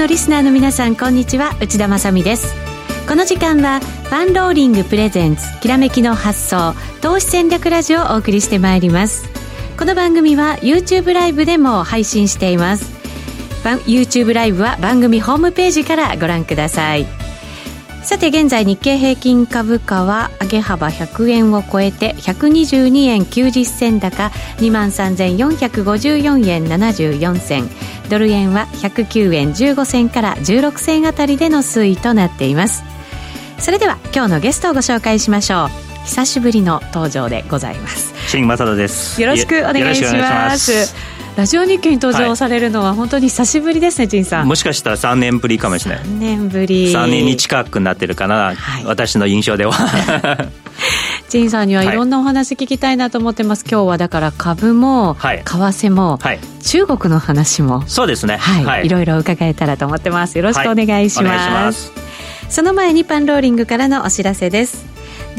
のリスナーの皆さんこんにちは。内田まさです。この時間はパンローリングプレゼンツきらめきの発想投資戦略ラジオをお送りしてまいります。この番組は YouTube ライブでも配信しています。YouTube ライブは番組ホームページからご覧ください。さて現在日経平均株価は上げ幅100円を超えて122円90銭高2万3454円74銭。ドル円は109円15銭から16銭あたりでの推移となっています。それでは今日のゲストをご紹介しましょう。久しぶりの登場でございます。新正人です。よろしくお願いします。ラジオ日経に登場されるのは本当に久しぶりですね、陳さん。もしかしたら3年ぶりかもしれない。3年ぶり。3年に近くなってるかな、はい、私の印象では。陳さんにはいろんなお話聞きたいなと思ってます。今日はだから株も、為替も、はい、中国の話も。そうですね。はい。いろいろ伺えたらと思ってます。よろしくお願いします。その前にパンローリングからのお知らせです。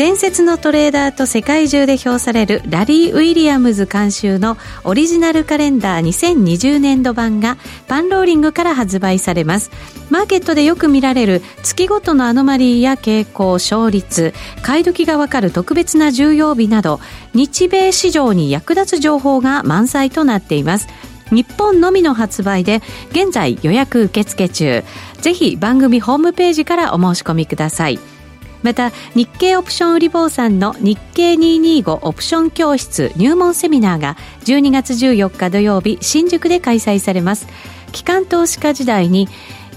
伝説のトレーダーと世界中で評されるラリー・ウィリアムズ監修のオリジナルカレンダー2020年度版がパンローリングから発売されます。マーケットでよく見られる月ごとのアノマリーや傾向勝率買い時がわかる特別な重要日など日米市場に役立つ情報が満載となっています。日本のみの発売で現在予約受付中。ぜひ番組ホームページからお申し込みください。また日経オプション売り坊さんの日経225オプション教室入門セミナーが12月14日土曜日新宿で開催されます。機関投資家時代に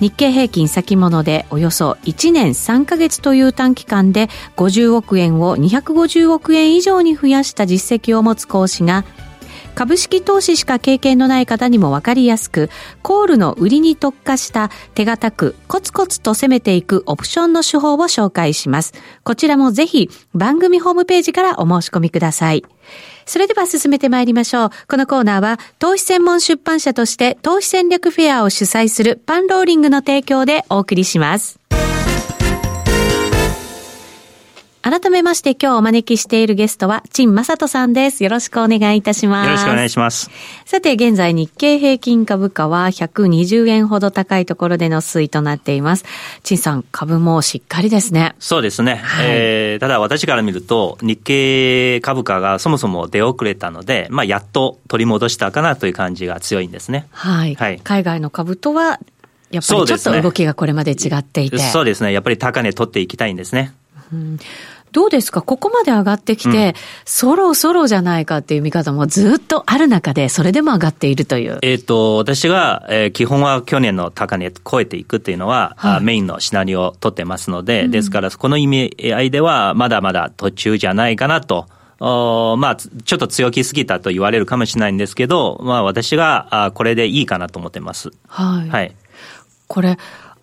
日経平均先物でおよそ1年3ヶ月という短期間で50億円を250億円以上に増やした実績を持つ講師が株式投資しか経験のない方にもわかりやすく、コールの売りに特化した手堅くコツコツと攻めていくオプションの手法を紹介します。こちらもぜひ番組ホームページからお申し込みください。それでは進めてまいりましょう。このコーナーは投資専門出版社として投資戦略フェアを主催するパンローリングの提供でお送りします。改めまして今日お招きしているゲストは、陳正人さんです。よろしくお願いいたします。よろしくお願いします。さて、現在日経平均株価は120円ほど高いところでの推移となっています。陳さん、株もしっかりですね。そうですね。はい、えー、ただ私から見ると、日経株価がそもそも出遅れたので、まあ、やっと取り戻したかなという感じが強いんですね。はい。はい、海外の株とは、やっぱりちょっと動きがこれまで違っていて。そうですね。やっぱり高値取っていきたいんですね。うんどうですか？ここまで上がってきて、うん、そろそろじゃないかっていう見方もずっとある中で、それでも上がっているという。えっ、ー、と、私が、えー、基本は去年の高値超えていくっていうのは、はい、メインのシナリオを取ってますので、うん、ですから、この意味合いでは、まだまだ途中じゃないかなと。おまあ、ちょっと強気すぎたと言われるかもしれないんですけど、まあ、私があこれでいいかなと思ってます。はい。はい。これ、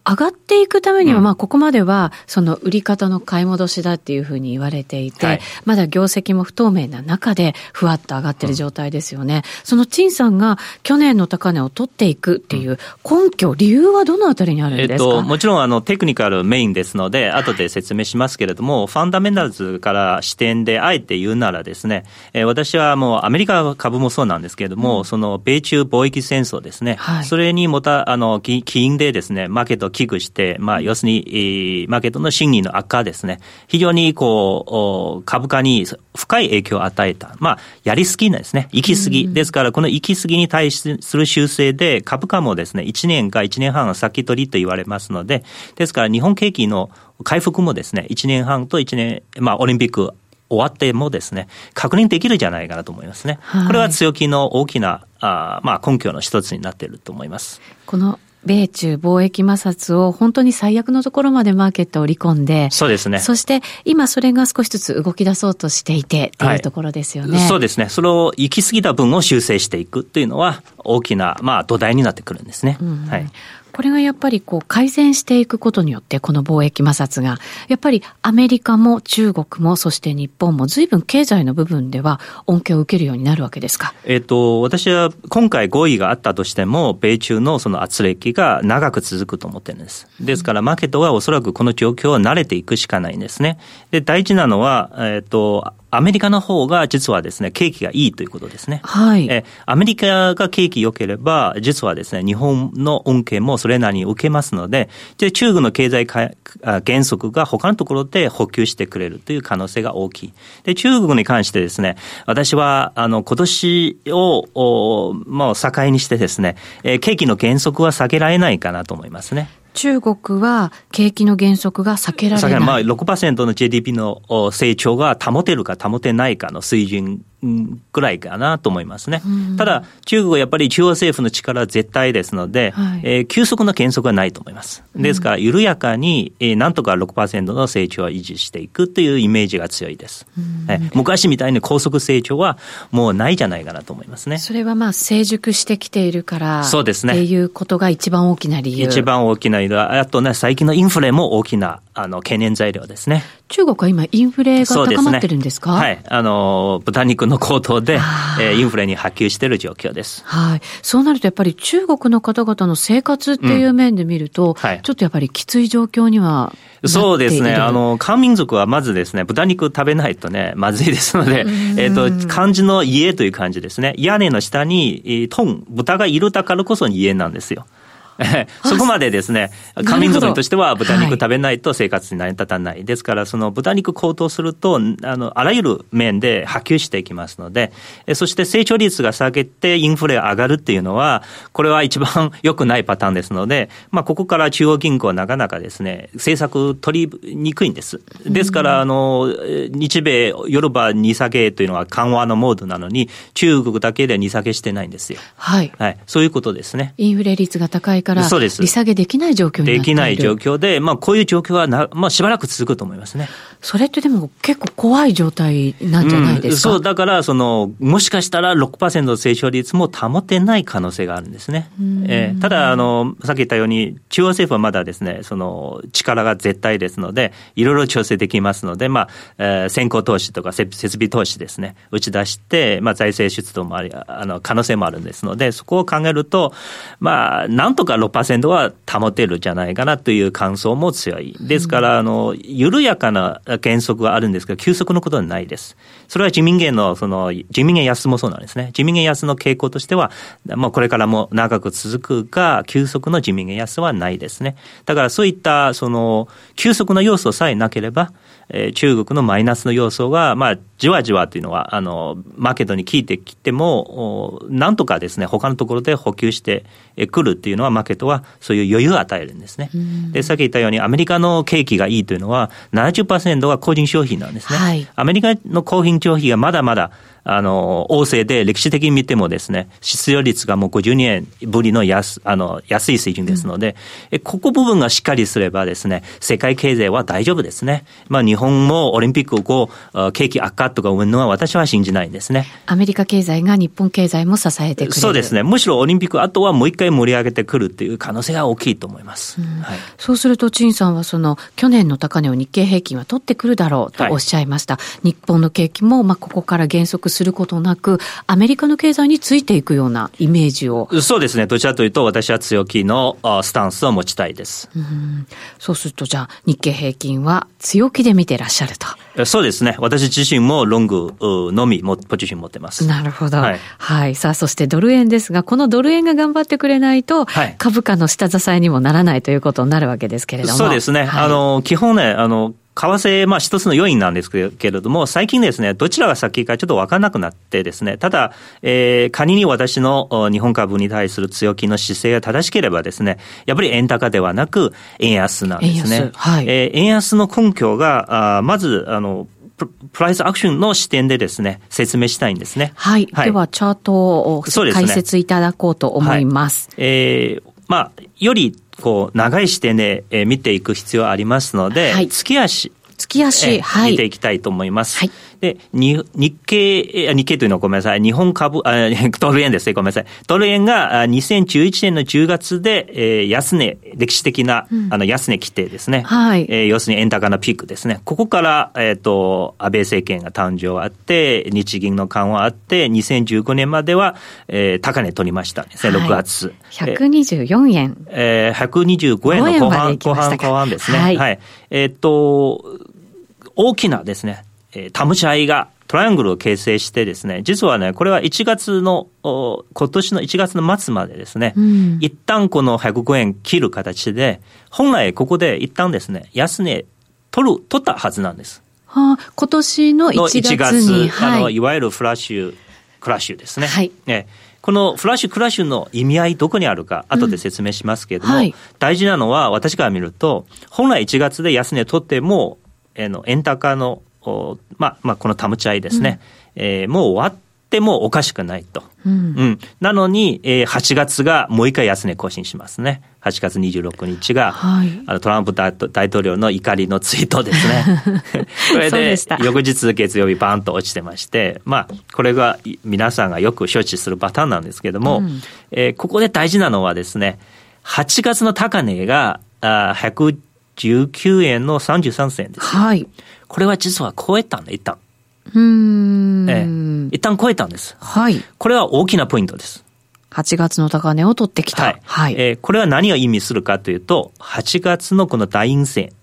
上がっていくためには、まあ、ここまでは、その売り方の買い戻しだっていうふうに言われていて、はい、まだ業績も不透明な中で、ふわっと上がってる状態ですよね。うん、その陳さんが去年の高値を取っていくっていう根拠、理由はどのあたりにあるんですか、えっと、もちろん、あの、テクニカルメインですので、後で説明しますけれども、ファンダメンタルズから視点であえて言うならですね、えー、私はもうアメリカ株もそうなんですけれども、うん、その米中貿易戦争ですね、はい、それにもた、あの、起因でですね、マーケット危惧して、まあ、要するに、マーケットの審議の悪化ですね、非常にこう、株価に深い影響を与えた。まあ、やりすぎなんですね。行き過ぎ。ですから、この行き過ぎに対する修正で、株価もですね、1年か1年半は先取りと言われますので、ですから、日本景気の回復もですね、1年半と1年、まあ、オリンピック終わってもですね、確認できるんじゃないかなと思いますね。はい、これは強気の大きな、あまあ、根拠の一つになっていると思います。この米中貿易摩擦を本当に最悪のところまでマーケットを織り込んで、そうですね。そして今それが少しずつ動き出そうとしていてっていうところですよね、はい。そうですね。それを行き過ぎた分を修正していくっていうのは大きな、まあ土台になってくるんですね。うん、はい。これがやっぱりこう改善していくことによって、この貿易摩擦が、やっぱりアメリカも中国も、そして日本も随分経済の部分では恩恵を受けるようになるわけですか？えっ、と、私は今回合意があったとしても、米中のその圧力が長く続くと思ってるんです。ですから、マーケットはおそらくこの状況を慣れていくしかないんですね。で、大事なのは、えっ、と、アメリカの方が実はですね、景気がいいということですね。はい。え、アメリカが景気良ければ、実はですね、日本の恩恵もそれなりに受けますので、で中国の経済原則が他のところで補給してくれるという可能性が大きい。で、中国に関してですね、私は、あの、今年を、もう境にしてですね、え景気の原則は下げられないかなと思いますね。中国は景気の減速が避けられない。まあ6%の GDP の成長が保てるか保てないかの水準ぐらいかなと思いますね。ただ、中国はやっぱり中央政府の力は絶対ですので、はい、えー、急速な減速はないと思います。ですから、緩やかに、えー、なんとか6%の成長を維持していくというイメージが強いです。えー、昔みたいに高速成長はもうないじゃないかなと思いますね。それはまあ、成熟してきているから、そうですね。っていうことが一番大きな理由。一番大きな理由は、あとね、最近のインフレも大きなあの懸念材料ですね。中国は今、インフレが高まってるんですか、ね、はい。あの、豚肉の高騰で、えー、インフレに波及している状況です。はい。そうなると、やっぱり中国の方々の生活っていう面で見ると、うんはい、ちょっとやっぱりきつい状況にはそうですね。あの、漢民族はまずですね、豚肉食べないとね、まずいですので、えっ、と、漢字の家という感じですね。屋根の下に、トン、豚がいるだからこそ家なんですよ。そこまでですね、仮民族としては豚肉食べないと生活に成り立たない。はい、ですから、その豚肉高騰すると、あの、あらゆる面で波及していきますので、そして成長率が下げてインフレが上がるっていうのは、これは一番良くないパターンですので、まあ、ここから中央銀行はなかなかですね、政策取りにくいんです。ですから、あの、日米、ヨルバ2下げというのは緩和のモードなのに、中国だけで2下げしてないんですよ。はい。はい。そういうことですね。インフレ率が高いから、利下げできない状況にできない状況で、まあ、こういう状況はな、まあ、しばらく続くと思いますね。それってでも結構怖い状態なんじゃないですか、うん、そう、だから、その、もしかしたら6%の成長率も保てない可能性があるんですね。えー、ただ、あの、さっき言ったように、中央政府はまだですね、その、力が絶対ですので、いろいろ調整できますので、まあ、えー、先行投資とか設備投資ですね、打ち出して、まあ、財政出動もあり、あの、可能性もあるんですので、そこを考えると、まあ、なんとか6%は保てるじゃないかなという感想も強い。ですから、あの、緩やかな原則はあるんですが、急速のことはないです。それは自民元の、その、自民元安もそうなんですね。自民元安の傾向としては、もうこれからも長く続くが、急速の自民元安はないですね。だからそういった、その、急速な要素さえなければ、えー、中国のマイナスの要素が、まあ、じわじわというのは、あの、マーケットに効いてきても、なんとかですね、他のところで補給してくるっていうのは、マーケットはそういう余裕を与えるんですね。で、さっき言ったように、アメリカの景気がいいというのは、70%は個人消費なんですね。はい、アメリカの個人消費がまだまだ、あの、旺盛で、歴史的に見てもですね、失業率がもう52年ぶりの安、あの、安い水準ですので、うん、ここ部分がしっかりすればですね、世界経済は大丈夫ですね。まあ、日本もオリンピックをこう、景気悪化とか生むのは私は信じないんですね。アメリカ経済が日本経済も支えてくれるそうですね。むしろオリンピック後はもう一回盛り上げてくるっていう可能性が大きいと思います。うん、はい、そうすると、陳さんはその、去年の高値を日経平均は取ってくるだろうとおっしゃいました。はい、日本の景気も、まあ、ここから減速することなく、アメリカの経済についていくようなイメージを。そうですね。どちらというと、私は強気のスタンスを持ちたいです。うんそうすると、じゃあ、日経平均は強気で見てらっしゃると。そうですね。私自身もロングのみもポジション持ってます。なるほど。はい。はい、さあ、そしてドル円ですが、このドル円が頑張ってくれないと、はい、株価の下支えにもならないということになるわけですけれども。そうですね。はい、あの、基本ね、あの、為替、まあ一つの要因なんですけれども、最近ですね、どちらが先かちょっと分からなくなってですね、ただ、えー、仮に私の日本株に対する強気の姿勢が正しければですね、やっぱり円高ではなく円安なんですね。円安,、はいえー、円安の根拠が、あまず、あの、プライスアクションの視点でですね、説明したいんですね。はい。はい、では、チャートを解説いただこうと思います。すねはい、えー、まあ、よりこう、長い視点で、えー、見ていく必要ありますので、はい、月足。月足、はい。見ていきたいと思います。はい。で、日経、日経というのはごめんなさい。日本株、あドル円ですね。ごめんなさい。ドル円が2011年の10月で、えー、安値、歴史的な、うん、あの、安値規定ですね。はい。えー、要するに円高なピークですね。ここから、えっ、ー、と、安倍政権が誕生あって、日銀の緩和あって、2015年までは、えー、高値取りましたですね、6月。124円。えー、125円の後半、後半、後半ですね。はい。はい、えっ、ー、と、大きなですね、えー、タムチャイがトライアングルを形成してですね、実はね、これは1月の、今年の1月の末までですね、うん、一旦この105円切る形で、本来ここで一旦ですね、安値取る、取ったはずなんです。はあ、今年の1月に。1月、はい、あの、いわゆるフラッシュ、クラッシュですね。はい。ねこのフラッシュクラッシュの意味合いどこにあるか後で説明しますけれども、うんはい、大事なのは私から見ると本来1月で安値取っても、えー、の円高のまあ、まあ、このタムチャイですね、うん、えー、もう終わってもおかしくないと。うん、うん、なのに、えー、8月がもう一回安値更新しますね。8月26日が、はい、あのトランプ大統領の怒りのツイートですね。これで、翌日月曜日バーンと落ちてまして、まあ、これが皆さんがよく承知するパターンなんですけども、うん、えー、ここで大事なのはですね、8月の高値が、あ119円の33銭です。はい。これは実は超えたんだ、一旦。うん。ええ。一旦超えたんです。はい。これは大きなポイントです。8月の高値を取ってきた。はい。はい、えー、これは何を意味するかというと、8月のこの大陰線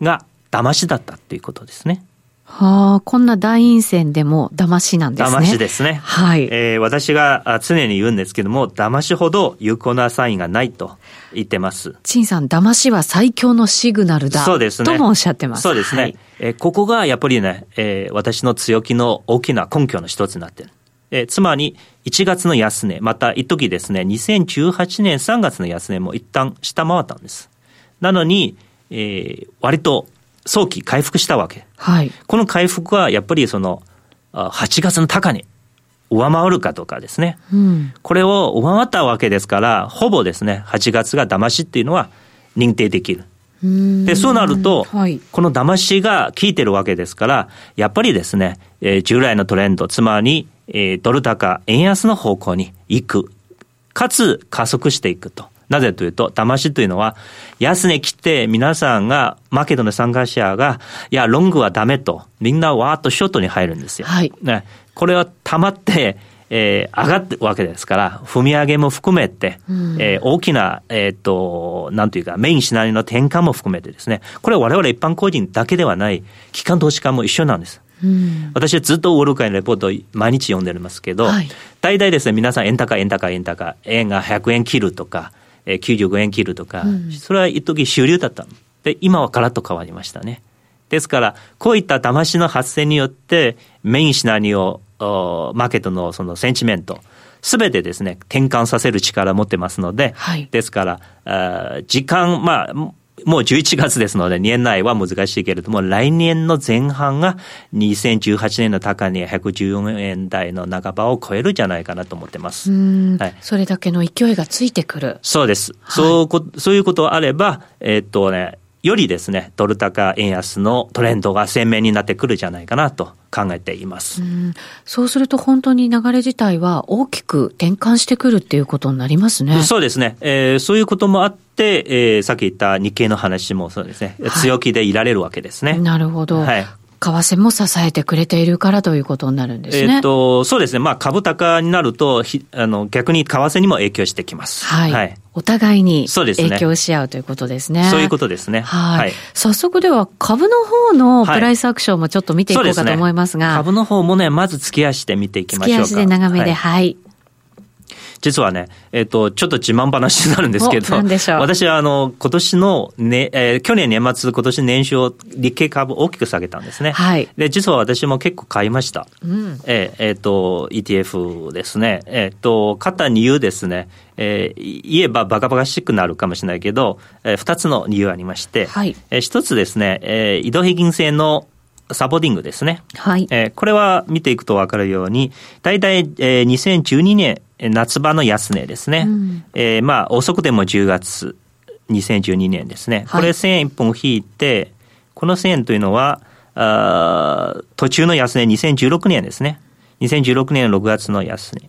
が騙しだったっていうことですね。はあ、こんな大陰線でも騙しなんですね。騙しですね。はい。えー、私が常に言うんですけども、騙しほど有効なサインがないと言ってます。陳さん、騙しは最強のシグナルだ。そうですね。ともおっしゃってます。そうですね。はい、えー、ここがやっぱりね、えー、私の強気の大きな根拠の一つになってる。えー、つまり、1月の安値、また一時ですね、2018年3月の安値も一旦下回ったんです。なのに、えー、割と早期回復したわけ。はい。この回復はやっぱりその、8月の高値、上回るかどうかですね。うん、これを上回ったわけですから、ほぼですね、8月が騙しっていうのは認定できる。で、そうなると、はい、この騙しが効いてるわけですから、やっぱりですね、えー、従来のトレンド、つまり、えー、ドル高、円安の方向に行く。かつ、加速していくと。なぜというと、騙しというのは、安値切って皆さんが、マーケットの参加者が、いや、ロングはダメと、みんなわーっとショートに入るんですよ。はい。ね。これは溜まって、えー、上がってるわけですから、踏み上げも含めて、うん、えー、大きな、えっ、ー、と、なんというか、メインシナリオの転換も含めてですね、これは我々一般個人だけではない、機関投資家も一緒なんです。うん、私はずっとウォール会のレポートを毎日読んでますけど、はい、大体ですね、皆さん円高、円高、円高、円が100円切るとか、えー、95円切るとか、うん、それは一時主流だったで、今はガラッと変わりましたね。ですから、こういった騙しの発生によって、メインシナリオ、マーケットのそのセンチメント、すべてですね、転換させる力を持ってますので、はい、ですから、時間、まあ、もう11月ですので、年内は難しいけれども、来年の前半が2018年の高値114円台の半ばを超えるんじゃないかなと思ってます。はい、それだけの勢いがついてくる。そうです。はい、そうそういうことあれば、えー、っとね、よりですね、ドル高円安のトレンドが鮮明になってくるんじゃないかなと考えています。うそうすると本当に流れ自体は大きく転換してくるっていうことになりますね。そうですね。えー、そういうこともあって、えー、さっき言った日経の話もそうですね、はい、強気でいられるわけですね。なるほど。はい。為替も支えてくれているからということになるんですね。えっ、と、そうですね。まあ、株高になると、ひあの、逆に為替にも影響してきます。はい。はい、お互いに影響し合うということですね。そういうことですね。はい。はい、早速では、株の方のプライスアクションもちょっと見ていこうかと思いますが。すね、株の方もね、まず月足で見ていきましょうか。月足で長めで、はい、はい実はね、えっ、ー、と、ちょっと自慢話になるんですけど、私はあの、今年の、ね、えー、去年年末、今年年初、日経株大きく下げたんですね。はい。で、実は私も結構買いました。うん。えっ、ー、えー、と、ETF ですね。えっ、と、買った理由ですね。えー、言えばバカバカしくなるかもしれないけど、えー、二つの理由ありまして、はい。えー、一つですね、えー、移動平均線のサポーティングですね。はい。えー、これは見ていくと分かるように、大体、えー、2012年夏場の安値ですね。うん、えー、まあ、遅くても10月、2012年ですね。これ1000円1本引いて、この1000円というのは、あ途中の安値2016年ですね。2016年6月の安値。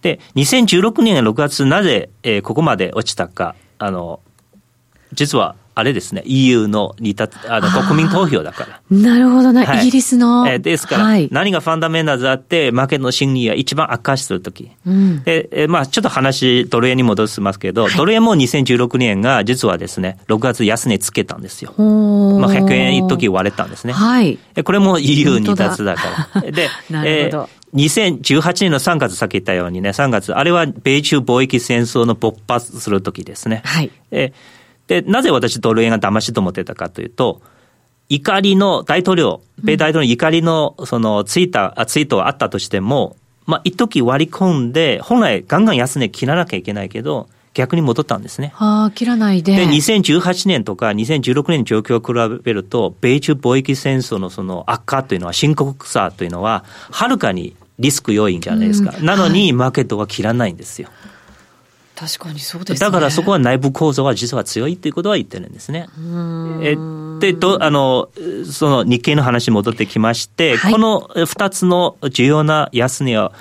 で、2016年6月なぜ、えー、ここまで落ちたか、あの、実はあれですね、EU の離脱、あの、国民投票だから。なるほどね、はい、イギリスの。えー、ですから、はい、何がファンダメンタルズあって、マーケットの心理が一番悪化するとき。うん、で、えー、まあちょっと話、ドル円に戻しますけど、はい、ドル円も2016年が実はですね、6月安値つけたんですよ。まあ100円一時割れたんですね。はい。これも EU 離脱だから。で、なるほど。えー2018年の3月、さっき言ったようにね、3月、あれは米中貿易戦争の勃発するときですね。はい。えで、なぜ私ドル円が騙しと思ってたかというと、怒りの大統領、米大統領の怒りのそのツイート、ツイートがあったとしても、まあ、一時割り込んで、本来ガンガン安値切らなきゃいけないけど、逆に戻ったんですね。はあ、切らないで。で、2018年とか2016年の状況を比べると、米中貿易戦争のその悪化というのは、深刻さというのは、はるかにリスク要因じゃないですか。うん、なのに、マーケットは切らないんですよ。確かにそうです、ね、だからそこは内部構造が実は強いということは言ってるんですね。えでとあのその日経の話に戻ってきまして、はい、この2つの重要な安値を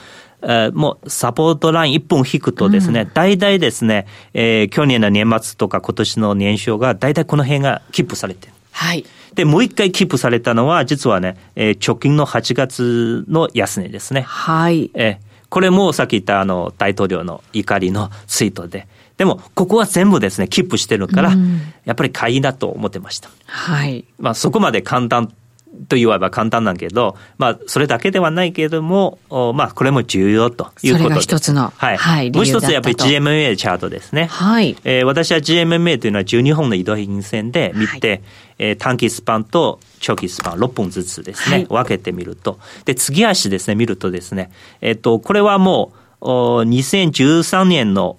えー、もうサポートライン1本引くとですね、うん、大体ですね、えー、去年の年末とか今年の年少が大体この辺がキープされてる。はい。で、もう一回キープされたのは、実はね、えー、直近の8月の安値ですね。はい。えーこれもさっき言ったあの大統領の怒りのツイートで。でも、ここは全部ですね、キープしてるから、やっぱり買いだと思ってました。はい。まあ、そこまで簡単と言えば簡単なんけど、まあ、それだけではないけれども、まあ、これも重要ということで。それが一つの。はい。はい、もう一つやっぱり GMA チャートですね。はい。えー、私は GMA というのは12本の移動平均線で見て、はい、えー、短期スパンと長期スパン6本ずつですね、はい、分けてみると。で、次足ですね、見るとですね、えっ、ー、と、これはもう、2013年の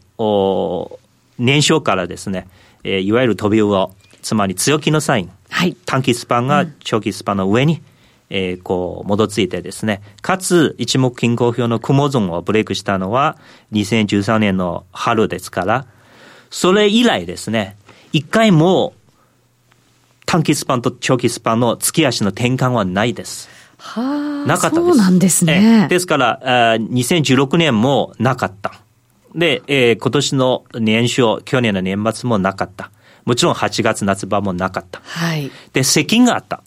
年少からですね、えー、いわゆる飛び魚、つまり強気のサイン。はい、短期スパンが長期スパンの上に、うん、えー、こう、戻ついてですね、かつ、一目均衡表の雲ゾーンをブレイクしたのは、2013年の春ですから、それ以来ですね、一回も、短期スパンと長期スパンの月足の転換はないです。はあ、なかったです。そうなんですね。ですから、2016年もなかった。で、えー、今年の年初、去年の年末もなかった。もちろん8月夏場もなかった。はい。で、接近があった。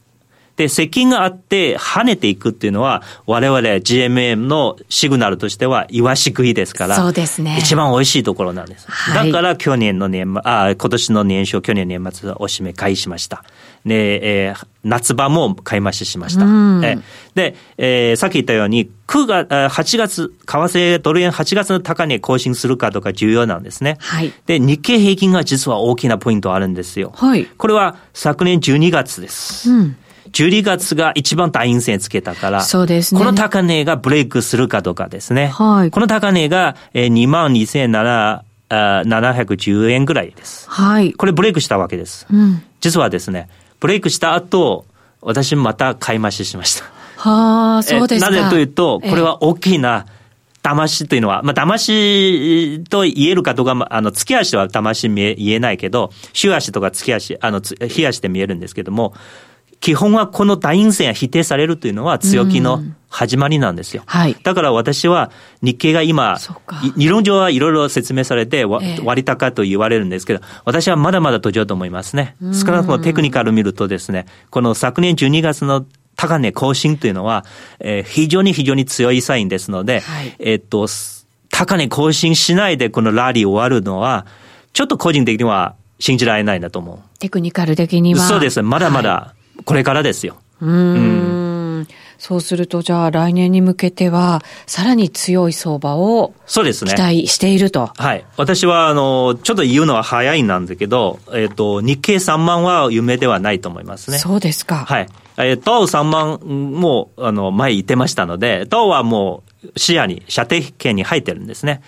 で、接近があって跳ねていくっていうのは、我々 GMM のシグナルとしては、イワシ食いですから、そうですね。一番美味しいところなんです。はい、だから去年の年末、あ、今年の年初、去年年末おしめ買いしました。で、えー、夏場も買い増ししました。えで、えー、さっき言ったように、9月、8月、為替ドル円8月の高値更新するかとか重要なんですね。はい。で、日経平均が実は大きなポイントあるんですよ。はい。これは昨年12月です。うん。12月が一番大陰線つけたから、そうですね。この高値がブレイクするかどうかですね。はい。この高値が2万2710円ぐらいです。はい。これブレイクしたわけです。うん。実はですね、ブレイクした後、私また買い増ししました。はあ、そうですか。なぜというと、これは大きな、騙しというのは、まあ、騙しと言えるかどうか、あの、月足は騙し言えないけど、週足とか月足、あの、日足で見えるんですけども、基本はこの大陰線が否定されるというのは強気の始まりなんですよ。はい、だから私は日経が今、理論上はいろいろ説明されて割高と言われるんですけど、私はまだまだ途上と思いますね。少なくともテクニカル見るとですね、この昨年12月の高値更新というのは、えー、非常に非常に強いサインですので、はい、えっと、高値更新しないでこのラリー終わるのは、ちょっと個人的には信じられないなと思う。テクニカル的には。そうです。まだまだこれからですよ。うん。そうすると、じゃあ来年に向けては、さらに強い相場をそうですね。期待していると。はい。私は、あの、ちょっと言うのは早いんなんですけど、えっ、ー、と、日経3万は夢ではないと思いますね。そうですか。はい。えー、東3万も、あの、前言ってましたので、東はもう、視野に、射程圏に入ってるんですね。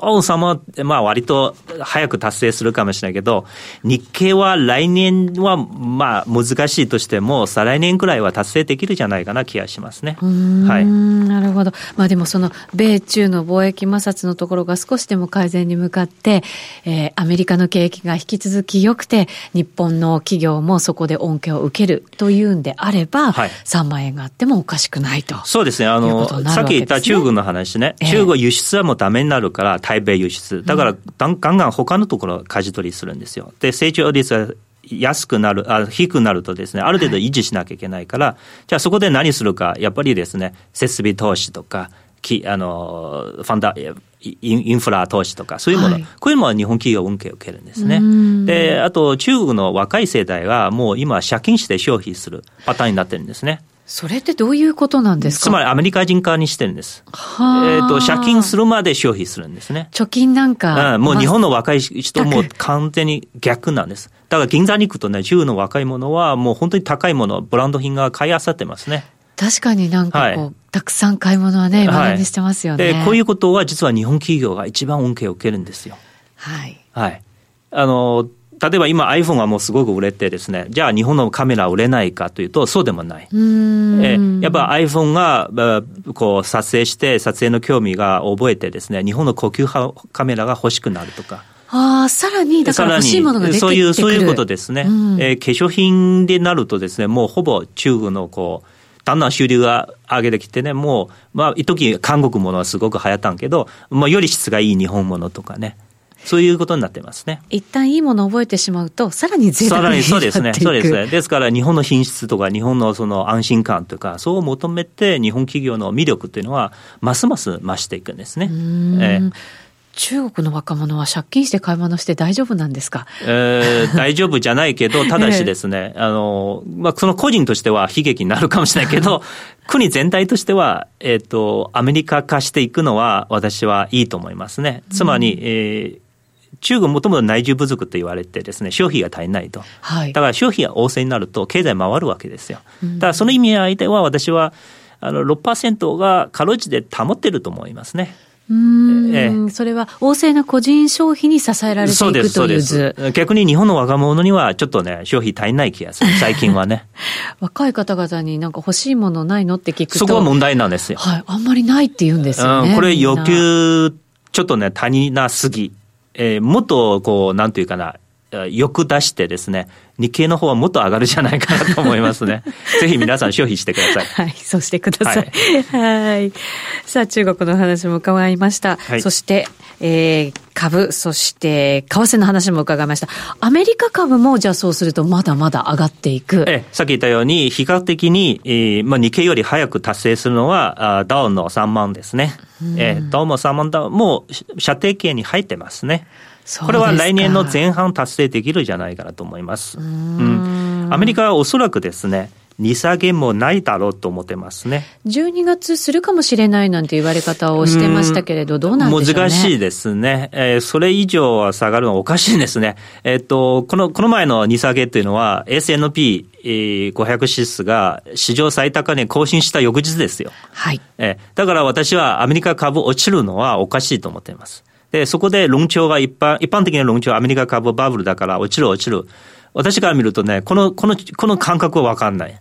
王様は、まあ割と早く達成するかもしれないけど、日経は来年はまあ難しいとしても、再来年くらいは達成できるじゃないかな気がしますね。はい。なるほど。まあでもその、米中の貿易摩擦のところが少しでも改善に向かって、えー、アメリカの景気が引き続き良くて、日本の企業もそこで恩恵を受けるというんであれば、はい、3万円があってもおかしくないと。そうですね。あの、さっき言った中国の話ね、えー、中国輸出はもうダメになるから、対米輸出。だから、ガンガン他のところを舵取りするんですよ。で、成長率は安くなる、あ低くなるとですね、ある程度維持しなきゃいけないから、はい、じゃあそこで何するか、やっぱりですね、設備投資とか、きあのファンダインフラ投資とか、そういうもの、はい、こういうのは日本企業恩恵を受けるんですね。で、あと中国の若い世代がもう今借金して消費するパターンになってるんですね。それってどういうことなんですか？つまりアメリカ人化にしてるんです。えっ、ー、と、借金するまで消費するんですね。貯金なんか。うん、もう日本の若い人も完全に逆なんです。だから銀座に行くとね、中国の若い者はもう本当に高いもの、ブランド品が買い漁ってますね。確かになんかこう、はい、たくさん買い物はね、今にしてますよね、はい、こういうことは実は日本企業が一番恩恵を受けるんですよ。はい。はい。あの、例えば今 iPhone がもうすごく売れてですね、じゃあ日本のカメラ売れないかというと、そうでもない。えやっぱ iPhone がこう撮影して、撮影の興味が覚えてですね、日本の高級カメラが欲しくなるとか。ああ、さらに、だから欲しいものが出てそういう、そういうことですね。うん、えー、化粧品でなるとですね、もうほぼ中国のこう、だんだん収入が上げてきてね、もう、まあ、一時韓国ものはすごく流行ったんけど、まあ、より質がいい日本ものとかね。そういうことになってますね。一旦いいものを覚えてしまうと、さらに贅沢になっていくそうですね。そうですね。ですから、日本の品質とか、日本のその安心感とか、そう求めて、日本企業の魅力というのは、ますます増していくんですね。えー中国の若者は借金して買い物して大丈夫なんですか、えー、大丈夫じゃないけど、ただしですね、あの、まあ、その個人としては悲劇になるかもしれないけど、国全体としては、えっ、ー、と、アメリカ化していくのは私はいいと思いますね。つまり、うん、えー中国もともと内需不足と言われてですね、消費が足りないと。はい、だから消費が旺盛になると経済回るわけですよ。だからその意味合いでは私は、あの6%がかろうじて保ってると思いますね。うんええ、それは旺盛な個人消費に支えられていくという図逆に日本の若者にはちょっとね、消費足りない気がする、最近はね。若い方々になんか欲しいものないのって聞くと。そこは問題なんですよ。はい。あんまりないって言うんですよね。うん、これ要求、ちょっとね、足りなすぎ。えー、もっとこう、なんていうかな、よく出してですね、日経の方はもっと上がるじゃないかなと思いますね。ぜひ皆さん消費してください。はい、そうしてください。はい。さあ、中国の話も伺いました。はい、そして、えー、株、そして為替の話も伺いました。アメリカ株もじゃあそうするとまだまだ上がっていく。えさっき言ったように、比較的に、えーまあ、日経より早く達成するのは、あダウンの3万ですね。えー、ダウンも3万ダウン、もう射程圏に入ってますね。これは来年の前半達成できるじゃないかなと思います。うん、アメリカはおそらくですね、利下げもないだろうと思ってますね。12月するかもしれないなんて言われ方をしてましたけれど、どうなんでしょうね。難しいですね。えー、それ以上は下がるのはおかしいですね。えっ、ー、と、この、この前の利下げっていうのは S&P 500指数が史上最高値更新した翌日ですよ。はい。えー、だから私はアメリカ株落ちるのはおかしいと思っています。で、そこで論調が一般、一般的な論調はアメリカ株バブルだから落ちる落ちる。私から見るとね、この、この、この感覚はわかんない。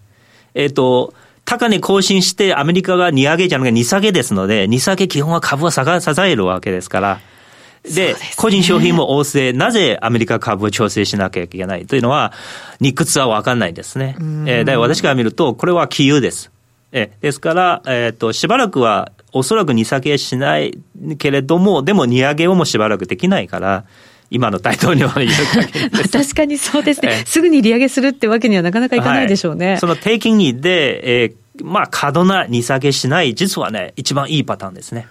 えっ、ー、と、高値更新してアメリカが利上げじゃなくて利下げですので、利下げ基本は株は支えるわけですから。で、個人商品も旺盛。なぜアメリカ株を調整しなきゃいけないというのは、理屈はわかんないですね。えー、で私から見ると、これは杞憂です。えー、ですから、えっ、ー、と、しばらくはおそらく利下げしないけれども、でも利上げをもしばらくできないから、今の大統領の言う 確かにそうですね、すぐに利上げするってわけにはなかなかいかないでしょうね。はい、その低金利で、えー、まあ、過度な利下げしない、実はね、一番いいパターンですね。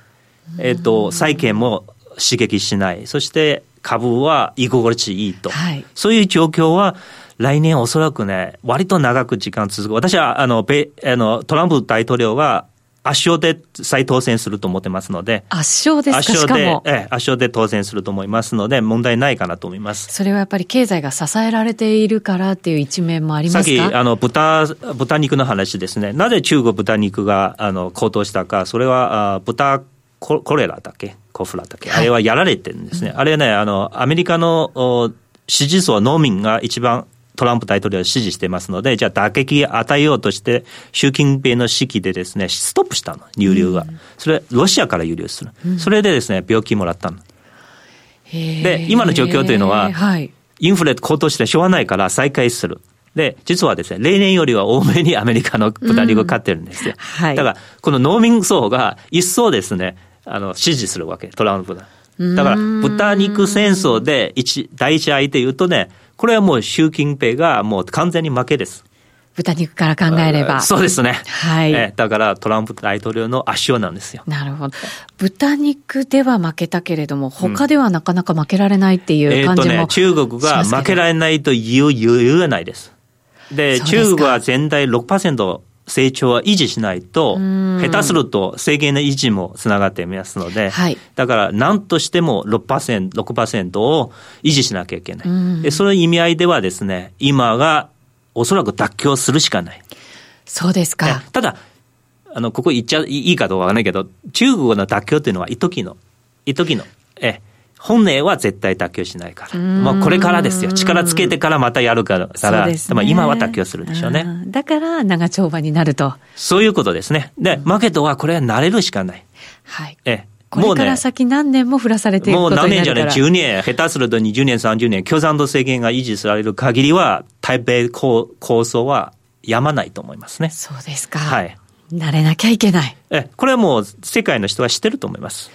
えっ、ー、と、債券も刺激しない、そして株は居心地いいと、はい、そういう状況は、来年おそらくね、割と長く時間続く。私は、あの、米、あの、トランプ大統領は圧勝で再当選すると思ってますので。圧勝ですか？圧勝で、ええ、圧勝で当選すると思いますので、問題ないかなと思います。それはやっぱり経済が支えられているからっていう一面もありますか？さっき、あの、豚、豚肉の話ですね。なぜ中国豚肉が、あの、高騰したか、それは、あ豚ココレラだっけ？コフラだっけ、はい、あれはやられてるんですね。あれね、あの、アメリカの支持層農民が一番トランプ大統領は支持してますので、じゃあ打撃与えようとして、習近平の指揮でですね、ストップしたの、入流が。それ、ロシアから輸入する。それでですね、病気もらったの。で、今の状況というのは、インフレ高騰してしょうがないから再開する。で、実はですね、例年よりは多めにアメリカの豚肉を飼ってるんですよ。はい、だから、この農民層が一層ですね、あの、支持するわけ、トランプだ。だから、豚肉戦争で一、第一相手言うとね、これはもう習近平がもう完全に負けです。豚肉から考えれば。そうですね。はい。えだからトランプ大統領の圧勝なんですよ。なるほど。豚肉では負けたけれども、他ではなかなか負けられないっていう感じも、うん、えっ、とね、中国が負けられないと言う余裕がないです。で、中国は全体6%成長は維持しないと、下手すると政権の維持もつながっていますので、はい、だから何としても6%、6%を維持しなきゃいけない。で、その意味合いではですね、今がおそらく妥協するしかない。そうですか。ただ、あの、ここ言っちゃいいかどうかわからないけど、中国の妥協っていうのは、一時の、一時の、え、本音は絶対妥協しないから。まあこれからですよ。力つけてからまたやるから、からね、まあ今は妥協するでしょうね。だから長丁場になると。そういうことですね。で、マーケットはこれは慣れるしかない。はい。えこれから先何年も降らされていくことになるからもう何年じゃない、10年、下手すると20年、30年、共産党政権が維持される限りは、台北構想はやまないと思いますね。そうですか。はい。慣れなきゃいけない。え、これはもう世界の人は知ってると思います。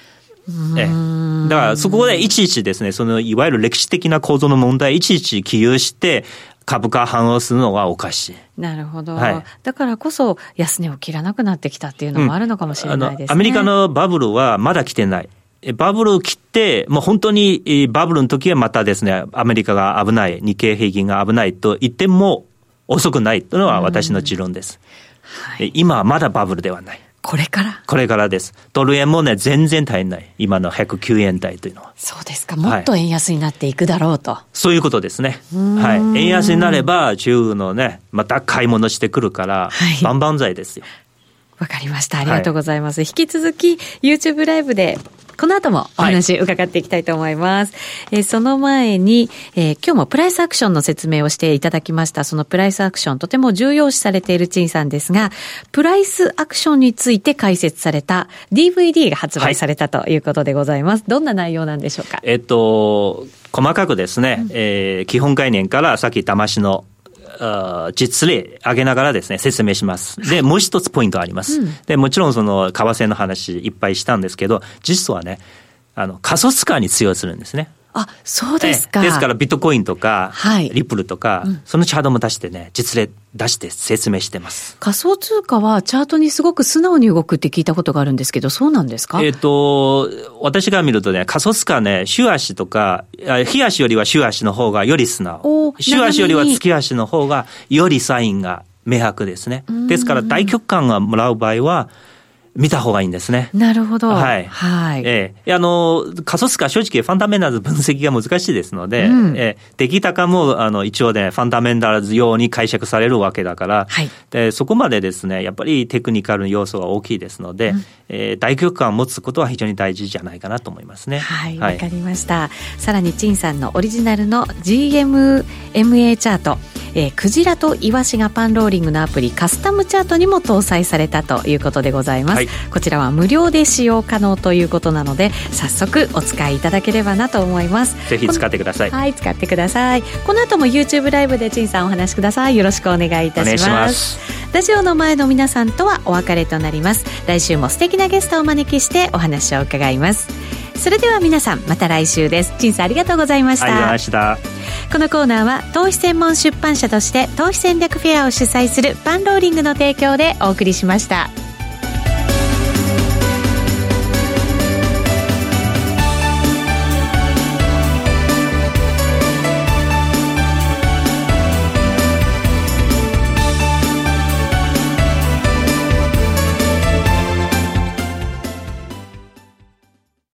ええ、だからそこでいちいちですね、そのいわゆる歴史的な構造の問題、いちいち記入して、株価反応するのはおかしい。なるほど。はい、だからこそ安値を切らなくなってきたっていうのもあるのかもしれないですね、うん、アメリカのバブルはまだ来てない。バブルを切って、もう本当にバブルの時はまたですね、アメリカが危ない、日経平均が危ないと言っても遅くないというのは私の持論です。はい、今はまだバブルではない。これから？これからです。ドル円もね、全然足りない。今の109円台というのは。そうですか。もっと円安になっていくだろうと。はい、そういうことですね。はい。円安になれば、中国のね、また買い物してくるから、はい、万々歳ですよ。わかりました。ありがとうございます。はい、引き続き、YouTube ライブでこの後もお話伺っていきたいと思います。はい、えー、その前に、えー、今日もプライスアクションの説明をしていただきました。そのプライスアクション、とても重要視されている陳さんですが、プライスアクションについて解説された DVD が発売されたということでございます。はい、どんな内容なんでしょうか？えっと、細かくですね、うん、えー、基本概念からさっき騙しの実例挙げながらですね、説明します。で、もう一つポイントあります。うん、で、もちろんその、為替の話いっぱいしたんですけど、実はね、あの、仮想通貨に通用するんですね。あ、そうですか。ですからビットコインとか、はい、リップルとか、うん、そのチャートも出してね、実例出して説明してます。仮想通貨はチャートにすごく素直に動くって聞いたことがあるんですけど、そうなんですか？えっ、と、私が見るとね、仮想通貨ね、週足とか、日足よりは週足の方がより素直。週足よりは月足の方がよりサインが明白ですね。ですから大局観がもらう場合は、見た方がいいんですね。なるほど。はい。はい。ええあの、仮想通貨正直ファンダメンタルズ分析が難しいですので、うん、え出来高も、あの、一応ね、ファンダメンタルズ用に解釈されるわけだから、はい。で、そこまでですね、やっぱりテクニカル要素が大きいですので、うん、えー、大局観を持つことは非常に大事じゃないかなと思いますね。はい。わ、はい、かりました。さらに、陳さんのオリジナルの GMMA チャート、えー、クジラとイワシがパンローリングのアプリカスタムチャートにも搭載されたということでございます、はい、こちらは無料で使用可能ということなので早速お使いいただければなと思います。ぜひ使ってください。はい使ってください。この後も YouTube ライブで陳さんお話しください。よろしくお願いいたします。ラジオの前の皆さんとはお別れとなります。来週も素敵なゲストをお招きしてお話を伺いますそれでは皆さんまた来週です。陳さんありがとうございました。ありがとうございました。このコーナーは投資専門出版社として投資戦略フェアを主催するパンローリングの提供でお送りしました。